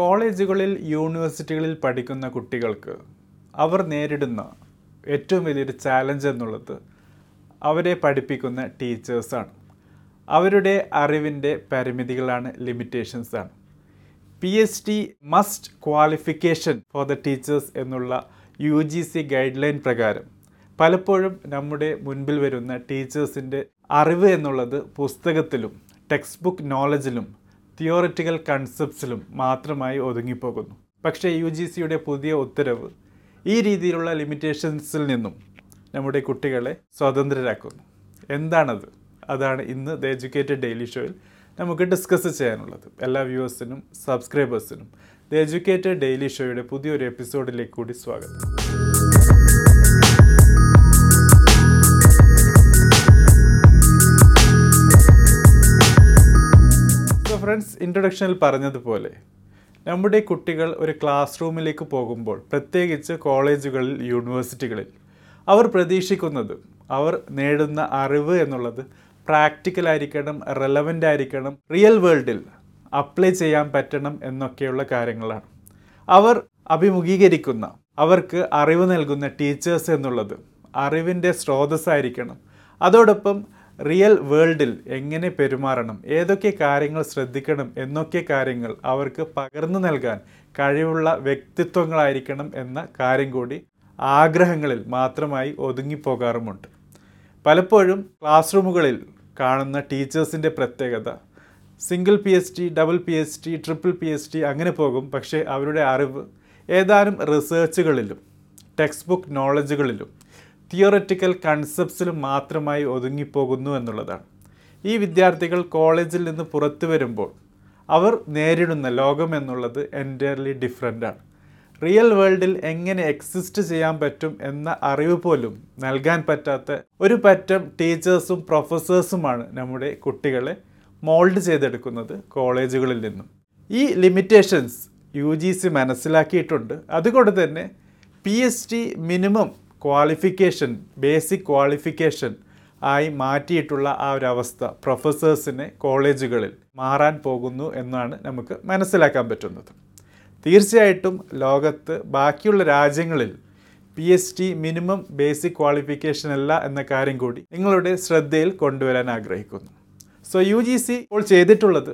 കോളേജുകളിൽ യൂണിവേഴ്സിറ്റികളിൽ പഠിക്കുന്ന കുട്ടികൾക്ക് അവർ നേരിടുന്ന ഏറ്റവും വലിയൊരു ചാലഞ്ച് എന്നുള്ളത് അവരെ പഠിപ്പിക്കുന്ന ടീച്ചേഴ്സാണ്. അവരുടെ അറിവിന്റെ പരിമിതികളാണ് ലിമിറ്റേഷൻസാണ്. P H D must qualification for the teachers എന്നുള്ള U G C guideline പ്രകാരം പലപ്പോഴും നമ്മുടെ മുൻപിൽ വരുന്ന ടീച്ചേഴ്സിന്റെ അറിവ് എന്നുള്ളത് പുസ്തകത്തിലും ടെക്സ്റ്റ് ബുക്ക് നോളജിലും തിയോറിറ്റിക്കൽ കൺസെപ്റ്റ്സിലും മാത്രമായി ഒതുങ്ങിപ്പോകുന്നു. പക്ഷേ യു ജി സിയുടെ പുതിയ ഉത്തരവ് ഈ രീതിയിലുള്ള ലിമിറ്റേഷൻസിൽ നിന്നും നമ്മുടെ കുട്ടികളെ സ്വതന്ത്രരാക്കുന്നു. എന്താണത്? അതാണ് ഇന്ന് ദ എഡ്യൂക്കേറ്റഡ് ഡെയിലി ഷോയിൽ നമുക്ക് ഡിസ്കസ് ചെയ്യാനുള്ളത്. എല്ലാ വ്യൂവേഴ്സിനും സബ്സ്ക്രൈബേഴ്സിനും ദ എഡ്യൂക്കേറ്റഡ് ഡെയിലി ഷോയുടെ പുതിയൊരു എപ്പിസോഡിലേക്ക് കൂടി സ്വാഗതം. ഇൻട്രൊഡക്ഷനിൽ പറഞ്ഞതുപോലെ നമ്മുടെ കുട്ടികൾ ഒരു ക്ലാസ് റൂമിലേക്ക് പോകുമ്പോൾ പ്രത്യേകിച്ച് കോളേജുകളിൽ യൂണിവേഴ്സിറ്റികളിൽ അവർ പ്രതീക്ഷിക്കുന്നത് അവർ നേടുന്ന അറിവ് എന്നുള്ളത് പ്രാക്ടിക്കൽ ആയിരിക്കണം റെലവന്റ് ആയിരിക്കണം റിയൽ വേൾഡിൽ അപ്ലൈ ചെയ്യാൻ പറ്റണം എന്നൊക്കെയുള്ള കാര്യങ്ങളാണ്. അവർ അഭിമുഖീകരിക്കുന്ന അവർക്ക് അറിവ് നൽകുന്ന ടീച്ചേഴ്സ് എന്നുള്ളത് അറിവിന്റെ സ്രോതസ്സായിരിക്കണം. അതോടൊപ്പം റിയൽ വേൾഡിൽ എങ്ങനെ പെരുമാറണം? ഏതൊക്കെ കാര്യങ്ങൾ ശ്രദ്ധിക്കണം? എന്നൊക്കെ കാര്യങ്ങൾ അവർക്ക് പകർന്നു നൽകാൻ കഴിവുള്ള വ്യക്തിത്വങ്ങളായിരിക്കണം എന്ന കാര്യം കൂടി ആഗ്രഹങ്ങളിൽ മാത്രമായി ഒതുങ്ങിപ്പോകാറുമുണ്ട്. പലപ്പോഴും ക്ലാസ് റൂമുകളിൽ കാണുന്ന ടീച്ചേഴ്സിന്റെ പ്രത്യേകത single P H D double P H D triple P H D അങ്ങനെ പോകും. പക്ഷേ അവരുടെ അറിവ് ഏതാനും റിസേർച്ചുകളിലും ടെക്സ്റ്റ് ബുക്ക് നോളജുകളിലും തിയോററ്റിക്കൽ കൺസെപ്റ്റ്സിൽ മാത്രമായി ഒതുങ്ങിപ്പോകുന്നു എന്നുള്ളതാണ്. ഈ വിദ്യാർത്ഥികൾ കോളേജിൽ നിന്ന് പുറത്തു വരുമ്പോൾ അവർ നേരിടുന്ന ലോകം എന്നുള്ളത് എന്റയർലി ഡിഫറെന്റാണ് റിയൽ വേൾഡിൽ എങ്ങനെ എക്സിസ്റ്റ് ചെയ്യാൻ പറ്റും എന്ന അറിവ് പോലും നൽകാൻ പറ്റാത്ത ഒരു പറ്റം ടീച്ചേഴ്സും പ്രൊഫസേഴ്സുമാണ് നമ്മുടെ കുട്ടികളെ മോൾഡ് ചെയ്തെടുക്കുന്നത് കോളേജുകളിൽ നിന്നും. ഈ ലിമിറ്റേഷൻസ് യു ജി സി മനസ്സിലാക്കിയിട്ടുണ്ട്. അതുകൊണ്ട് തന്നെ P H D minimum qualification basic qualification ആയി മാറ്റിയിട്ടുള്ള ആ ഒരു അവസ്ഥ പ്രൊഫസേഴ്സിനെ കോളേജുകളിൽ മാറാൻ പോകുന്നു എന്നാണ് നമുക്ക് മനസ്സിലാക്കാൻ പറ്റുന്നത്. തീർച്ചയായിട്ടും ലോകത്ത് ബാക്കിയുള്ള രാജ്യങ്ങളിൽ P H D minimum basic qualification അല്ല എന്ന കാര്യം കൂടി നിങ്ങളുടെ ശ്രദ്ധയിൽ കൊണ്ടുവരാൻ ആഗ്രഹിക്കുന്നു. സോ യു ജി സി ഇപ്പോൾ ചെയ്തിട്ടുള്ളത്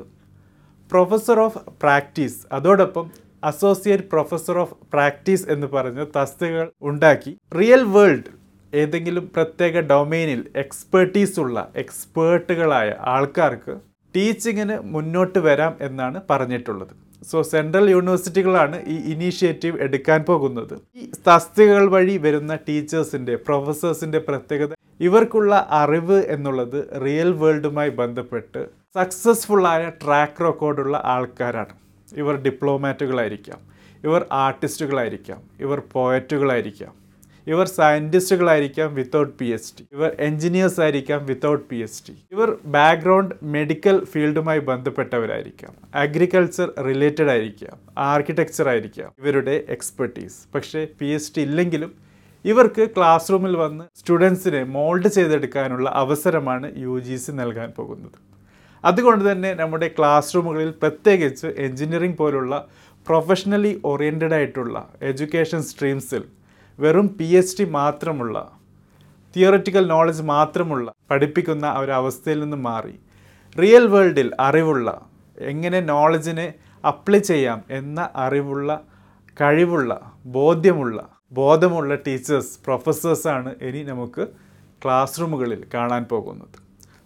പ്രൊഫസർ ഓഫ് പ്രാക്ടീസ് അതോടൊപ്പം അസോസിയേറ്റ് പ്രൊഫസർ ഓഫ് പ്രാക്ടീസ് എന്ന് പറഞ്ഞ തസ്തികകൾ ഉണ്ടാക്കി. റിയൽ വേൾഡ് ഏതെങ്കിലും പ്രത്യേക ഡൊമൈനിൽ എക്സ്പേർട്ടീസ് ഉള്ള എക്സ്പേർട്ടുകളായ ആൾക്കാർക്ക് ടീച്ചിങ്ങിന് മുന്നോട്ട് വരാം എന്നാണ് പറഞ്ഞിട്ടുള്ളത്. സോ സെൻട്രൽ യൂണിവേഴ്സിറ്റികളാണ് ഈ ഇനീഷ്യേറ്റീവ് എടുക്കാൻ പോകുന്നത്. ഈ തസ്തികകൾ വഴി വരുന്ന ടീച്ചേഴ്സിന്റെ പ്രൊഫസേഴ്സിന്റെ പ്രത്യേകത ഇവർക്കുള്ള അറിവ് എന്നുള്ളത് റിയൽ വേൾഡുമായി ബന്ധപ്പെട്ട് സക്സസ്ഫുള്ളായ ട്രാക്ക് റെക്കോർഡുള്ള ആൾക്കാരാണ്. ഇവർ ഡിപ്ലോമാറ്റുകളായിരിക്കാം. ഇവർ ആർട്ടിസ്റ്റുകളായിരിക്കാം. ഇവർ പോയറ്റുകളായിരിക്കാം. ഇവർ സയന്റിസ്റ്റുകളായിരിക്കാം വിത്തൗട്ട് പി എച്ച് ഡി. ഇവർ എൻജിനീയേഴ്സ് ആയിരിക്കാം വിത്തൗട്ട് പി എച്ച് ഡി. ഇവർ ബാക്ക്ഗ്രൗണ്ട് മെഡിക്കൽ ഫീൽഡുമായി ബന്ധപ്പെട്ടവരായിരിക്കാം. അഗ്രികൾച്ചർ റിലേറ്റഡ് ആയിരിക്കാം. ആർക്കിടെക്ചർ ആയിരിക്കാം. ഇവരുടെ എക്സ്പെർട്ടീസ്. പക്ഷേ പി എച്ച് ഡി ഇല്ലെങ്കിലും ഇവർക്ക് ക്ലാസ് റൂമിൽ വന്ന് സ്റ്റുഡൻസിനെ മോൾഡ് ചെയ്തെടുക്കാനുള്ള അവസരമാണ് യു ജി സി നൽകാൻ പോകുന്നത്. അതുകൊണ്ട് തന്നെ നമ്മുടെ ക്ലാസ് റൂമുകളിൽ പ്രത്യേകിച്ച് എൻജിനീയറിംഗ് പോലുള്ള പ്രൊഫഷണലി ഓറിയന്റഡ് ആയിട്ടുള്ള എഡ്യൂക്കേഷൻ സ്ട്രീംസിൽ വെറും പി എച്ച് ഡി മാത്രമുള്ള തിയററ്റിക്കൽ നോളജ് മാത്രമുള്ള പഠിപ്പിക്കുന്ന ഒരവസ്ഥയിൽ നിന്ന് മാറി റിയൽ വേൾഡിൽ അറിവുള്ള എങ്ങനെ നോളജിനെ അപ്ലൈ ചെയ്യാം എന്ന അറിവുള്ള കഴിവുള്ള ബോധ്യമുള്ള ബോധമുള്ള ടീച്ചേഴ്സ് പ്രൊഫസേഴ്സാണ് ഇനി നമുക്ക് ക്ലാസ് റൂമുകളിൽ കാണാൻ പോകുന്നത്.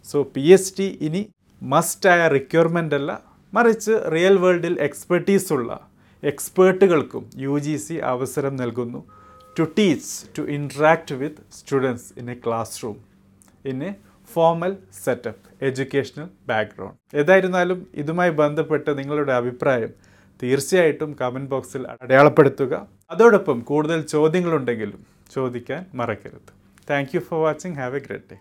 സോ പി എച്ച് ഡി ഇനി മസ്റ്റായ റിക്വയർമെന്റ് അല്ല മറിച്ച് റിയൽ വേൾഡിൽ എക്സ്പെർട്ടീസ് ഉള്ള എക്സ്പേർട്ടുകൾക്കും യു ജി സി അവസരം നൽകുന്നു to teach to interact with students in a classroom in a formal setup educational background ഏതായിരുന്നാലും ഇതുമായി ബന്ധപ്പെട്ട് നിങ്ങളുടെ അഭിപ്രായം തീർച്ചയായിട്ടും കമന്റ് ബോക്സിൽ അടയാളപ്പെടുത്തുക. അതോടൊപ്പം കൂടുതൽ ചോദ്യങ്ങളുണ്ടെങ്കിലും ചോദിക്കാൻ മറക്കരുത്. Thank you for watching have a great day